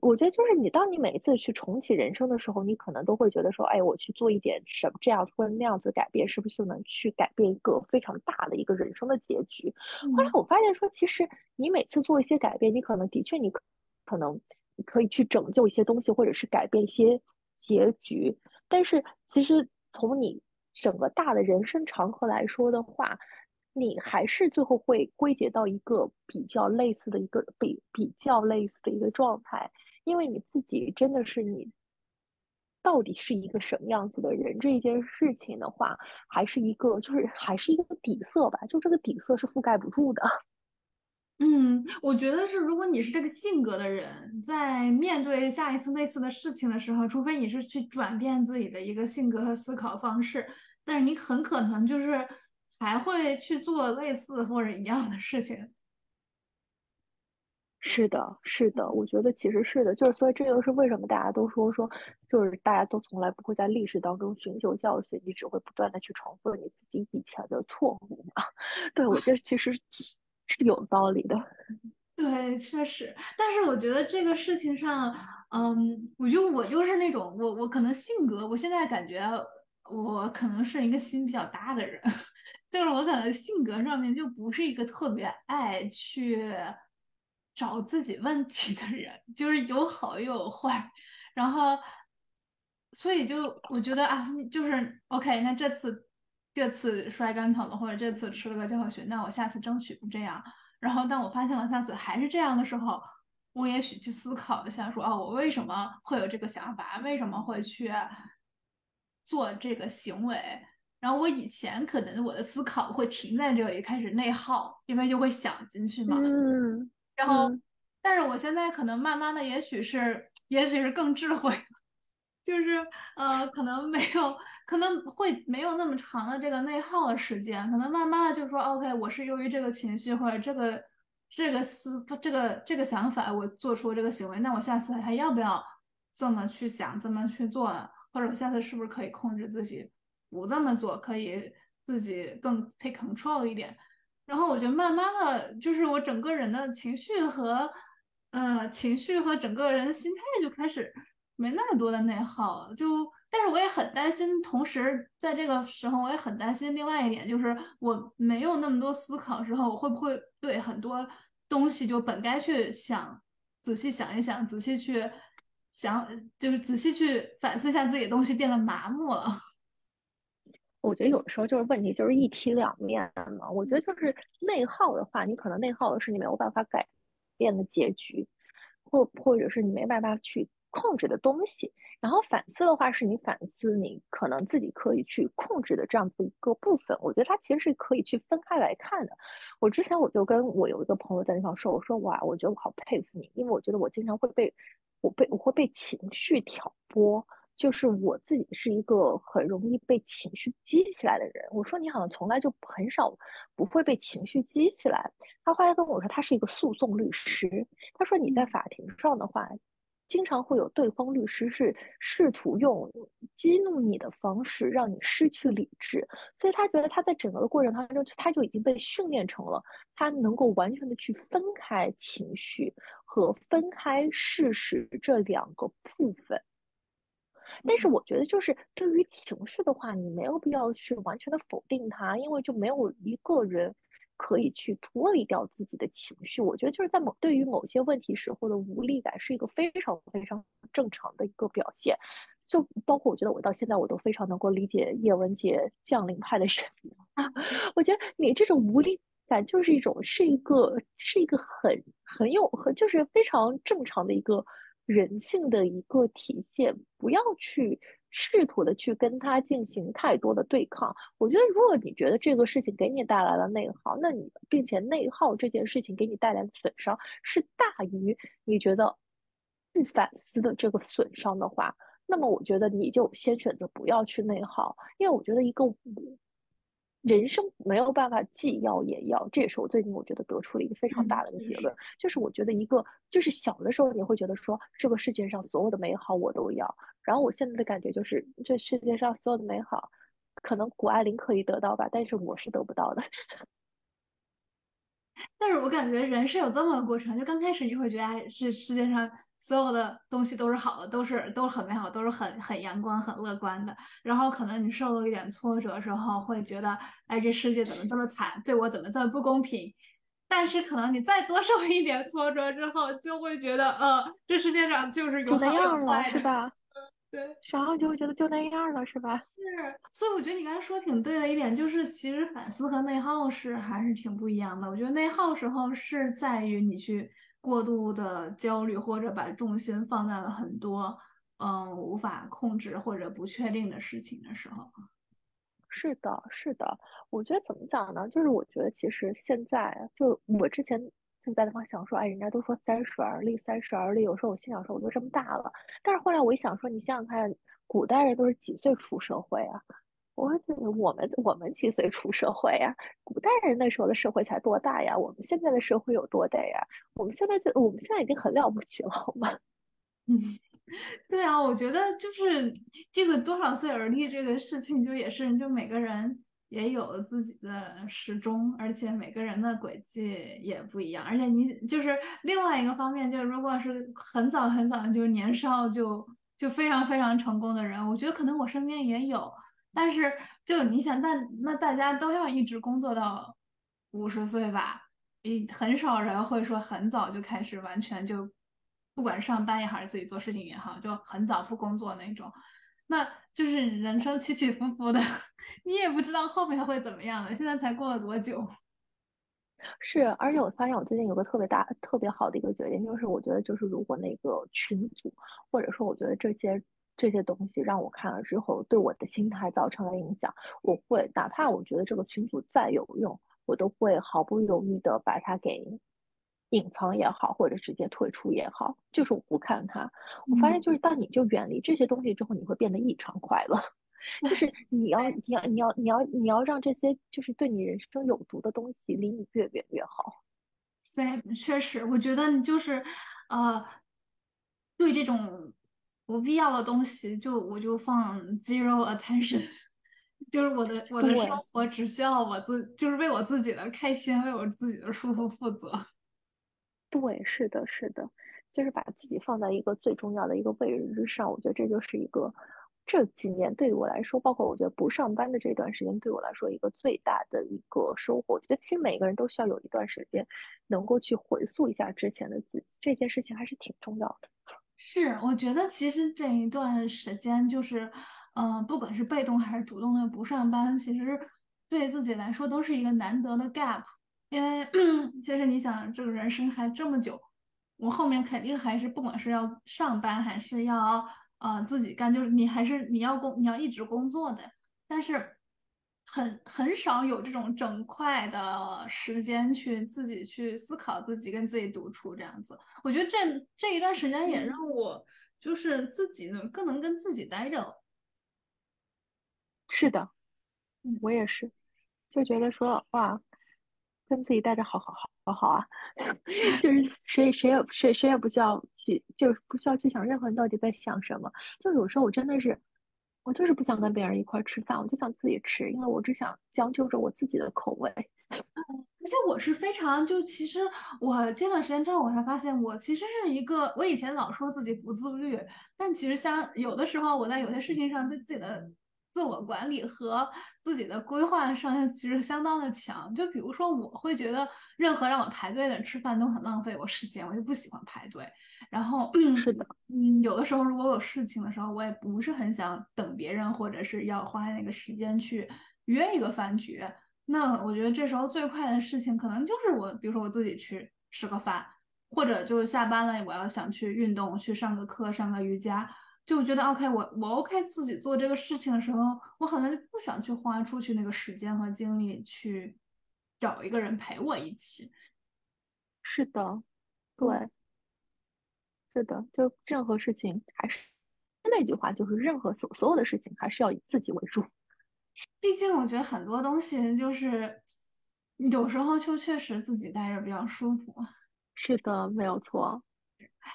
我觉得就是你，当你每一次去重启人生的时候，你可能都会觉得说，哎，我去做一点什么这样或者那样子改变，是不是就能去改变一个非常大的一个人生的结局？后来嗯我发现说，其实你每次做一些改变，你可能的确你可可能可以去拯救一些东西，或者是改变一些结局，但是其实从你整个大的人生长河来说的话，你还是最后会归结到一个比较类似的一个比比较类似的一个状态。因为你自己真的是你到底是一个什么样子的人，这一件事情的话，还是一个就是还是一个底色吧，就这个底色是覆盖不住的。[LAUGHS] 嗯，我觉得是，如果你是这个性格的人，在面对下一次类似的事情的时候，除非你是去转变自己的一个性格和思考方式，但是你很可能就是还会去做类似或者一样的事情。是的，是的，我觉得其实是的，就是所以这个是为什么大家都说说，就是大家都从来不会在历史当中寻求教训，你只会不断的去重复你自己以前的错误嘛。[LAUGHS] 对，我觉得其实是有道理的。对，确实，但是我觉得这个事情上，嗯，我觉得我就是那种，我我可能性格，我现在感觉我可能是一个心比较大的人，[LAUGHS] 就是我可能性格上面就不是一个特别爱去找自己问题的人，[LAUGHS] 就是有好也有坏，然后，所以就我觉得啊，就是 OK，那这次这次摔跟头了，或者这次吃了个教训，那我下次争取不这样。然后当我发现我下次还是这样的时候，我也许去思考一下，说啊，我为什么会有这个想法？为什么会去做这个行为？然后我以前可能我的思考会停在这里，开始内耗，因为就会想进去嘛。嗯然后，嗯。但是我现在可能慢慢的，也许是，也许是更智慧，[LAUGHS] 就是呃，可能没有，可能会没有那么长的这个内耗的时间，可能慢慢的就说，OK，我是由于这个情绪或者这个这个思这个这个想法，我做出这个行为，那我下次还要不要这么去想，这么去做呢？或者我下次是不是可以控制自己不这么做，可以自己更 take control 一点？然后我觉得慢慢的就是我整个人的情绪和呃情绪和整个人的心态就开始没那么多的内耗了。就但是我也很担心，同时在这个时候我也很担心另外一点，就是我没有那么多思考之后，我会不会对很多东西就本该去想，仔细想一想，仔细去想，就是仔细去反思一下自己的东西变得麻木了。我觉得有的时候就是问题就是一体两面嘛。我觉得就是内耗的话，你可能内耗的是你没有办法改变的结局，或或者是你没办法去控制的东西。然后反思的话，是你反思你可能自己可以去控制的这样子一个部分。我觉得它其实是可以去分开来看的。我之前我就跟我有一个朋友在那上说，我说哇，我觉得我好佩服你，因为我觉得我经常会被我被我会被情绪挑拨。就是我自己是一个很容易被情绪激起来的人。我说你好像从来就很少不会被情绪激起来。他后来跟我说，他是一个诉讼律师。他说你在法庭上的话，经常会有对方律师是试图用激怒你的方式让你失去理智。所以他觉得他在整个的过程当中，他就已经被训练成了他能够完全的去分开情绪和分开事实这两个部分。但是我觉得，就是对于情绪的话，你没有必要去完全的否定它，因为就没有一个人可以去脱离掉自己的情绪。我觉得就是在某对于某些问题时候的无力感，是一个非常非常正常的一个表现。就包括我觉得我到现在我都非常能够理解叶文洁降临派的人。[LAUGHS] 我觉得你这种无力感就是一种是一个是一个很很有很就是非常正常的一个。人性的一个体现，不要去试图的去跟他进行太多的对抗。我觉得，如果你觉得这个事情给你带来了内耗，那你并且内耗这件事情给你带来的损伤是大于你觉得不反思的这个损伤的话，那么我觉得你就先选择不要去内耗，因为我觉得一个。人生没有办法既要也要，这也是我最近我觉得得出了一个非常大的一个结论，就是我觉得一个就是小的时候你会觉得说这个世界上所有的美好我都要，然后我现在的感觉就是这世界上所有的美好可能谷爱凌可以得到吧，但是我是得不到的。[LAUGHS] 但是我感觉人是有这么个过程，就刚开始你会觉得，哎，这世界上所有的东西都是好的，都是都很美好，都是很很阳光、很乐观的。然后可能你受了一点挫折之后，会觉得，哎，这世界怎么这么惨，对我怎么这么不公平？但是可能你再多受一点挫折之后，就会觉得，呃，这世界上就是有那样了，是吧？对，然后就会觉得就那样了，是吧？是，所以我觉得你刚才说挺对的一点，就是其实反思和内耗是还是挺不一样的。我觉得内耗时候是在于你去过度的焦虑，或者把重心放在了很多嗯无法控制或者不确定的事情的时候。是的，是的，我觉得怎么讲呢？就是我觉得其实现在就我之前就在那方想说，哎，人家都说三十而立，三十而立。有时候我心想说，我都这么大了。但是后来我一想说，你想想看，古代人都是几岁出社会啊？我说我们我们几岁出社会呀？古代人那时候的社会才多大呀？我们现在的社会有多大呀？我们现在就我们现在已经很了不起了，好吗？嗯。[LAUGHS] 对啊，我觉得就是这个多少岁而立这个事情，就也是就每个人也有自己的时钟，而且每个人的轨迹也不一样。而且你就是另外一个方面，就是如果是很早很早就是年少就就非常非常成功的人，我觉得可能我身边也有。但是就你想，但那大家都要一直工作到五十岁吧？你很少人会说很早就开始完全就。不管上班也好，还是自己做事情也好，就很早不工作那种，那就是人生起起伏伏的，[LAUGHS] 你也不知道后面会怎么样。现在才过了多久？[LAUGHS] 是，而且我发现我最近有个特别大、特别好的一个决定，就是我觉得，就是如果那个群组，或者说我觉得这些这些东西让我看了之后，对我的心态造成了影响，我会哪怕我觉得这个群组再有用，我都会毫不犹豫的把它给。隐藏也好，或者直接退出也好，就是我不看它。我发现，就是当你就远离这些东西之后，你会变得异常快乐。就是你要，你要，你要，你要，你要让这些就是对你人生有毒的东西离你越远越好。Same，确实，我觉得你就是呃，对这种不必要的东西，就我就放 zero attention，[LAUGHS] 就是我的我的生活只需要我自，就是为我自己的开心，为我自己的舒服负责。[LAUGHS] 对，是的，是的，就是把自己放在一个最重要的一个位置之上。我觉得这就是一个这几年对于我来说，包括我觉得不上班的这段时间，对我来说一个最大的一个收获。我觉得其实每个人都需要有一段时间，能够去回溯一下之前的自己，这件事情还是挺重要的。是，我觉得其实这一段时间就是，嗯，不管是被动还是主动的不上班，其实对自己来说都是一个难得的 gap。因为 [CLEARS THROAT] 其实你想，这个人生还这么久，我后面肯定还是不管是要上班还是要呃自己干，就是你还是你要工，你要一直工作的。但是很很少有这种整块的时间去自己去思考自己跟自己独处这样子。我觉得这这一段时间也让我就是自己能更能跟自己待着了。是的，我也是，就觉得说哇。跟自己待着好好好好好啊，[LAUGHS] 就是谁谁也谁谁也不需要去，就是不需要去想任何人到底在想什么。就有时候我真的是，我就是不想跟别人一块吃饭，我就想自己吃，因为我只想将就着我自己的口味。[LAUGHS] 而且我是非常就其实我这段时间之后，我才发现我其实是一个，我以前老说自己不自律，但其实像有的时候我在有些事情上对自己的。自我管理和自己的规划上其实相当的强。就比如说，我会觉得任何让我排队的吃饭都很浪费我时间，我就不喜欢排队。然后是的，嗯，有的时候如果有事情的时候，我也不是很想等别人，或者是要花那个时间去约一个饭局。那我觉得这时候最快的事情，可能就是我，比如说我自己去吃个饭，或者就是下班了，我要想去运动，去上个课，上个瑜伽。就觉得 OK，我我 OK 自己做这个事情的时候，我好像就不想去花出去那个时间和精力去找一个人陪我一起。是的，对，是的，就任何事情还是那句话，就是任何所所有的事情还是要以自己为主。毕竟我觉得很多东西就是有时候就确实自己待着比较舒服。是的，没有错。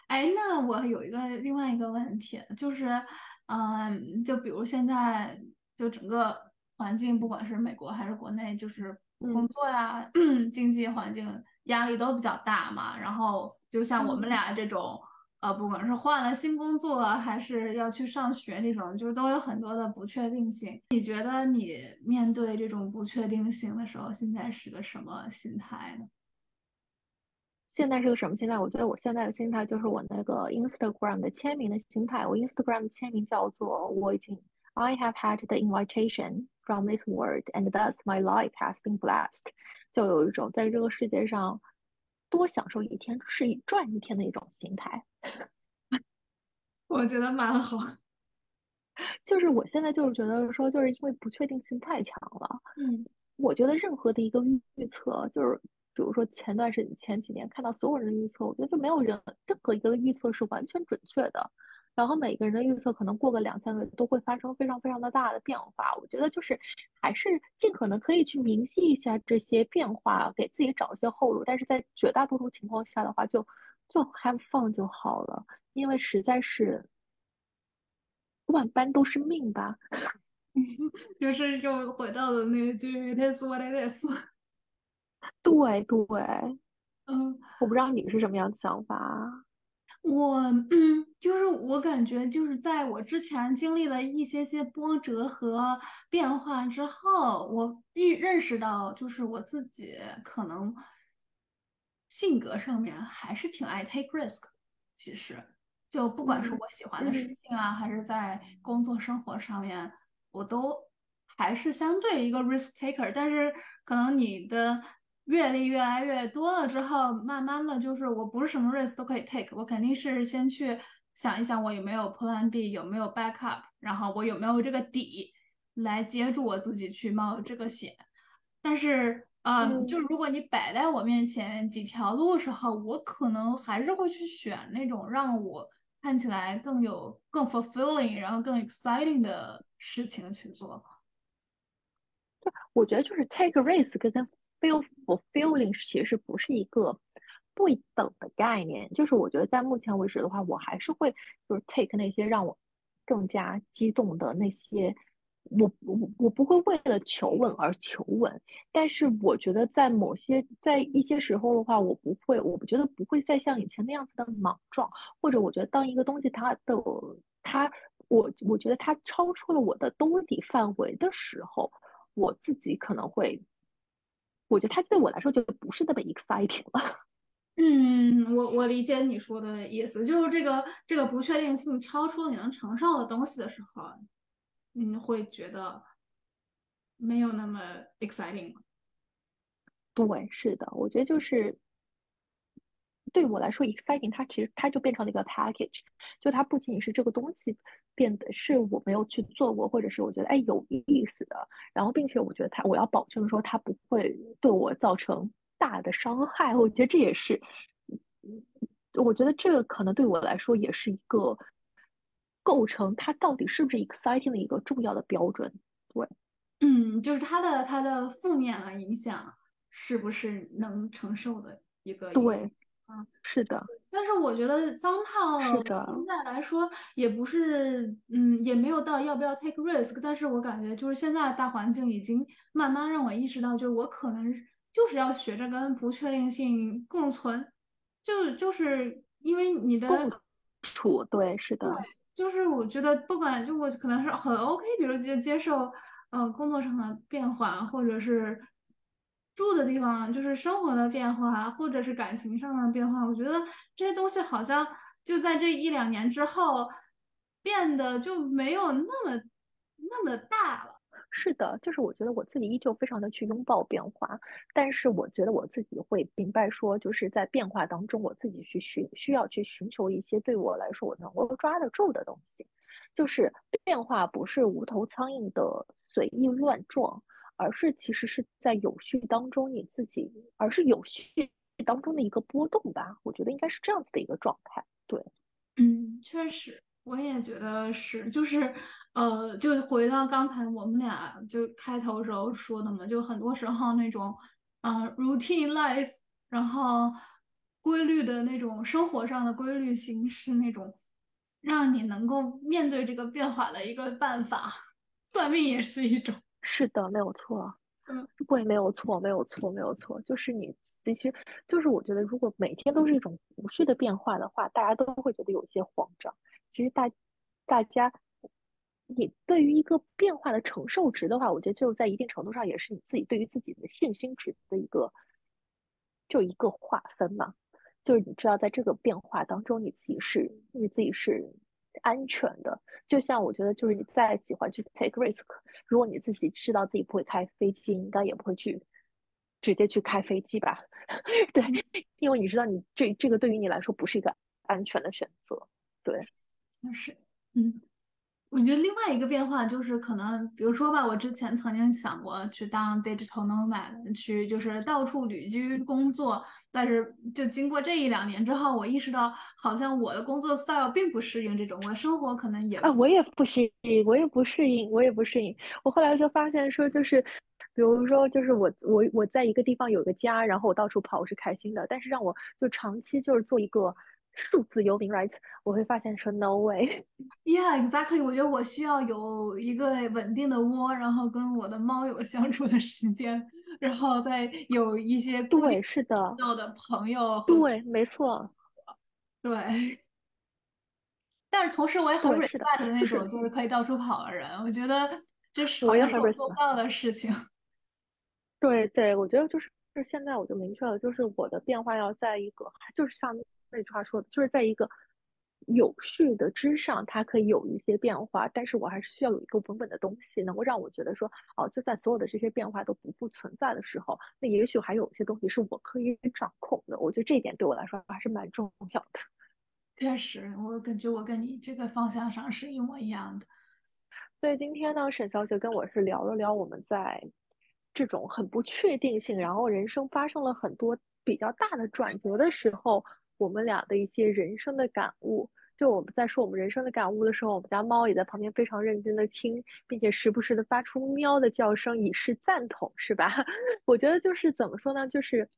哎，那我有一个另外一个问题，就是，嗯，就比如现在就整个环境，不管是美国还是国内，就是工嗯作呀、[CLEARS THROAT] 经济环境压力都比较大嘛。然后就像我们嗯。俩这种，呃，不管是换了新工作啊还是要去上学这种，就是都有很多的不确定性。你觉得你面对这种不确定性的时候，现在是个什么心态呢？现在是个什么心态？我觉得我现在的心态就是我那个 Instagram 的签名的心态。我 Instagram 的签名叫做我已经 I have had the invitation from this world and thus my life has been blessed，就有一种在这个世界上多享受一天是一赚一天的一种心态。[LAUGHS] 我觉得蛮好。[LAUGHS] 就是我现在就是觉得说，就是因为不确定性太强了。嗯我觉得任何的一个预测，就是比如说前段时间前几年看到所有人的预测，我觉得就没有人任何一个预测是完全准确的。然后每个人的预测可能过个两三个月都会发生非常非常的大的变化。我觉得就是还是尽可能可以去明晰一下这些变化，给自己找一些后路。但是在绝大多数情况下的话，就就 have fun 就好了，因为实在是万般都是命吧。[LAUGHS] 就是又回到了那句 “It is what it is”。[LAUGHS] 对对，嗯，我不知道你是什么样的想法。我嗯，就是我感觉就是在我之前经历了一些些波折和变化之后，我意认识到，就是我自己可能性格上面还是挺爱 take risk。其实，就不管是嗯我喜欢的事嗯情啊，还是在工作生活上面，我都还是相对一个 risk taker。但是可能你的阅历越来越多了之后，慢慢的就是我不是什么 risk 都可以 take，我肯定是先去想一想我有没有 Plan B，有没有 backup，然后我有没有这个底来接住我自己去冒这个险。但是，嗯，就如果你摆在我面前几条路的时候，我可能还是会去选那种让我看起来更有、更 fulfilling，然后更 exciting 的事情去做。我觉得就是 take a risk 跟 feel fulfilling 其实不是一个不等的概念。就是我觉得在目前为止的话，我还是会就是 take 那些让我更加激动的那些。我我我不会为了求稳而求稳，但是我觉得在某些在一些时候的话，我不会，我觉得不会再像以前那样子的莽撞，或者我觉得当一个东西它的它我我觉得它超出了我的兜底范围的时候，我自己可能会，我觉得它对我来说就不是那么 exciting 了。[LAUGHS] 嗯，我我理解你说的意思，就是这个这个不确定性超出你能承受的东西的时候，你会觉得没有那么 exciting。对，是的，我觉得就是对我来说，exciting 它其实它就变成了一个 package，就它不仅仅是这个东西变得是我没有去做过，或者是我觉得哎有意思的，然后并且我觉得它我要保证说它不会对我造成大的伤害，我觉得这也是，嗯我觉得这个可能对我来说也是一个构成它到底是不是 exciting 的一个重要的标准。对。嗯，就是它的它的负面的影响是不是能承受的一个一个。对，是的，但是我觉得桑胖现在来说也不是，嗯，也没有到要不要 take risk。但是我感觉就是现在大环境已经慢慢让我意识到，就是我可能就是要学着跟不确定性共存，就就是因为你的共处，对，是对，的。就是我觉得不管就我可能是很 OK，比如接接受呃工作上的变化，或者是住的地方就是生活的变化，或者是感情上的变化，我觉得这些东西好像就在这一两年之后变得就没有那么那么大了。是的，就是我觉得我自己依旧非常的去拥抱变化，但是我觉得我自己会明白说，就是在变化当中，我自己去寻需要去寻求一些对我来说我能够抓得住的东西，就是变化不是无头苍蝇的随意乱撞，而是其实是在有序当中你自己，而是有序当中的一个波动吧，我觉得应该是这样子的一个状态，对。嗯，确实，我也觉得是，就是，呃，就回到刚才我们俩就开头时候说的嘛，就很多时候那种，呃，routine life，然后规律的那种生活上的规律性是那种让你能够面对这个变化的一个办法，[LAUGHS] 算命也是一种。是的，没有错。嗯，对没有错，没有错，没有错。就是你其实，就是我觉得，如果每天都是一种无序的变化的话，大家都会觉得有些慌张。其实大大家，你对于一个变化的承受值的话，我觉得就在一定程度上也是你自己对于自己的信心值的一个，就一个划分嘛。就是你知道，在这个变化当中，你自己是你自己是安全的。就像我觉得，就是你再喜欢去 take risk，如果你自己知道自己不会开飞机，应该也不会去直接去开飞机吧？[LAUGHS] 对，因为你知道，你这这个对于你来说不是一个安全的选择。对，是，嗯。我觉得另外一个变化就是，可能比如说吧，我之前曾经想过去当 digital nomad，去就是到处旅居工作。但是就经过这一两年之后，我意识到好像我的工作 style 并不适应这种，我生活可能也啊，我也不适应，我也不适应，我也不适应。我后来就发现说，就是比如说，就是我我我在一个地方有个家，然后我到处跑，我是开心的。但是让我就长期就是做一个。数字游民，right？我会发现说 no way。[LAUGHS] Yeah，exactly。我觉得我需要有一个稳定的窝，然后跟我的猫有相处的时间，然后再有一些对，是的，到的朋友。对，没错。[LAUGHS] 对。但是同时我也很 respect 的那种就是可以到处跑的人，我觉得这是我也很做不到的事情。对对，我觉得就是现在我就明确了，就是我的变化要在一个，就是像。那句话说的就是在一个有序的之上，它可以有一些变化，但是我还是需要有一个稳稳的东西，能够让我觉得说，哦，就算所有的这些变化都不复存在的时候，那也许还有一些东西是我可以掌控的。我觉得这一点对我来说还是蛮重要的。[LAUGHS] 确实，我感觉我跟你这个方向上是一模一样的。所以今天呢，沈小姐跟我是聊了聊我们在这种很不确定性，然后人生发生了很多比较大的转折的时候。我们俩的一些人生的感悟，就我们在说我们人生的感悟的时候，我们家猫也在旁边非常认真的听，并且时不时的发出喵的叫声以示赞同，是吧？[LAUGHS] 我觉得就是怎么说呢？就是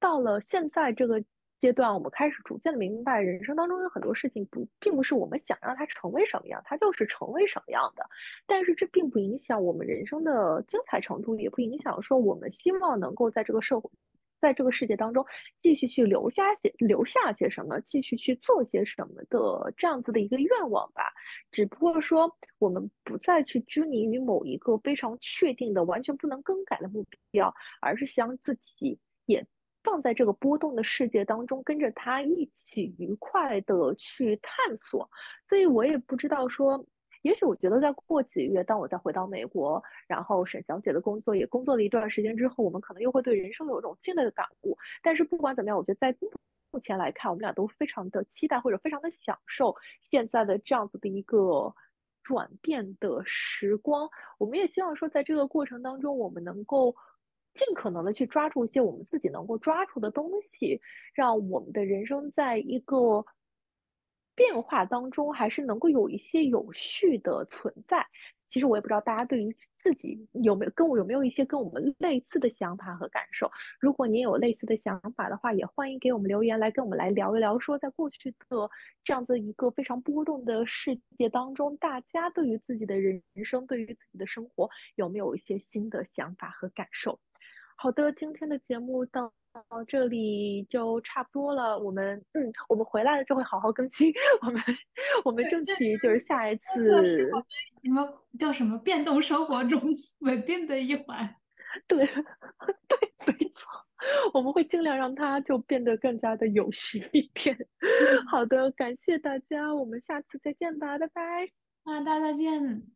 到了现在这个阶段，我们开始逐渐的明白，人生当中有很多事情不，并不是我们想让它成为什么样，它就是成为什么样的。但是这并不影响我们人生的精彩程度，也不影响说我们希望能够在这个社会。在这个世界当中，继续去留下些留下些什么，继续去做些什么的这样子的一个愿望吧。只不过说，我们不再去拘泥于某一个非常确定的、完全不能更改的目标，而是想自己也放在这个波动的世界当中，跟着他一起愉快的去探索。所以我也不知道说。也许我觉得再过几个月，当我再回到美国，然后沈小姐的工作也工作了一段时间之后，我们可能又会对人生有一种新的感悟。但是不管怎么样，我觉得在目前来看，我们俩都非常的期待或者非常的享受现在的这样子的一个转变的时光。我们也希望说，在这个过程当中，我们能够尽可能的去抓住一些我们自己能够抓住的东西，让我们的人生在一个。变化当中还是能够有一些有序的存在。其实我也不知道大家对于自己有没有跟我有没有一些跟我们类似的想法和感受。如果您有类似的想法的话，也欢迎给我们留言来跟我们来聊一聊，说在过去的这样子一个非常波动的世界当中，大家对于自己的人生，对于自己的生活有没有一些新的想法和感受？好的，今天的节目到。到这里就差不多了，我们嗯，我们回来了就会好好更新。我们我们争取就是下一次你们叫什么变动生活中 [LAUGHS] 稳定的一环。[LAUGHS] 对 [LAUGHS] 对，没错，我们会尽量让它就变得更加的有序一点。好的，感谢大家，我们下次再见吧，拜拜。啊，大家再见。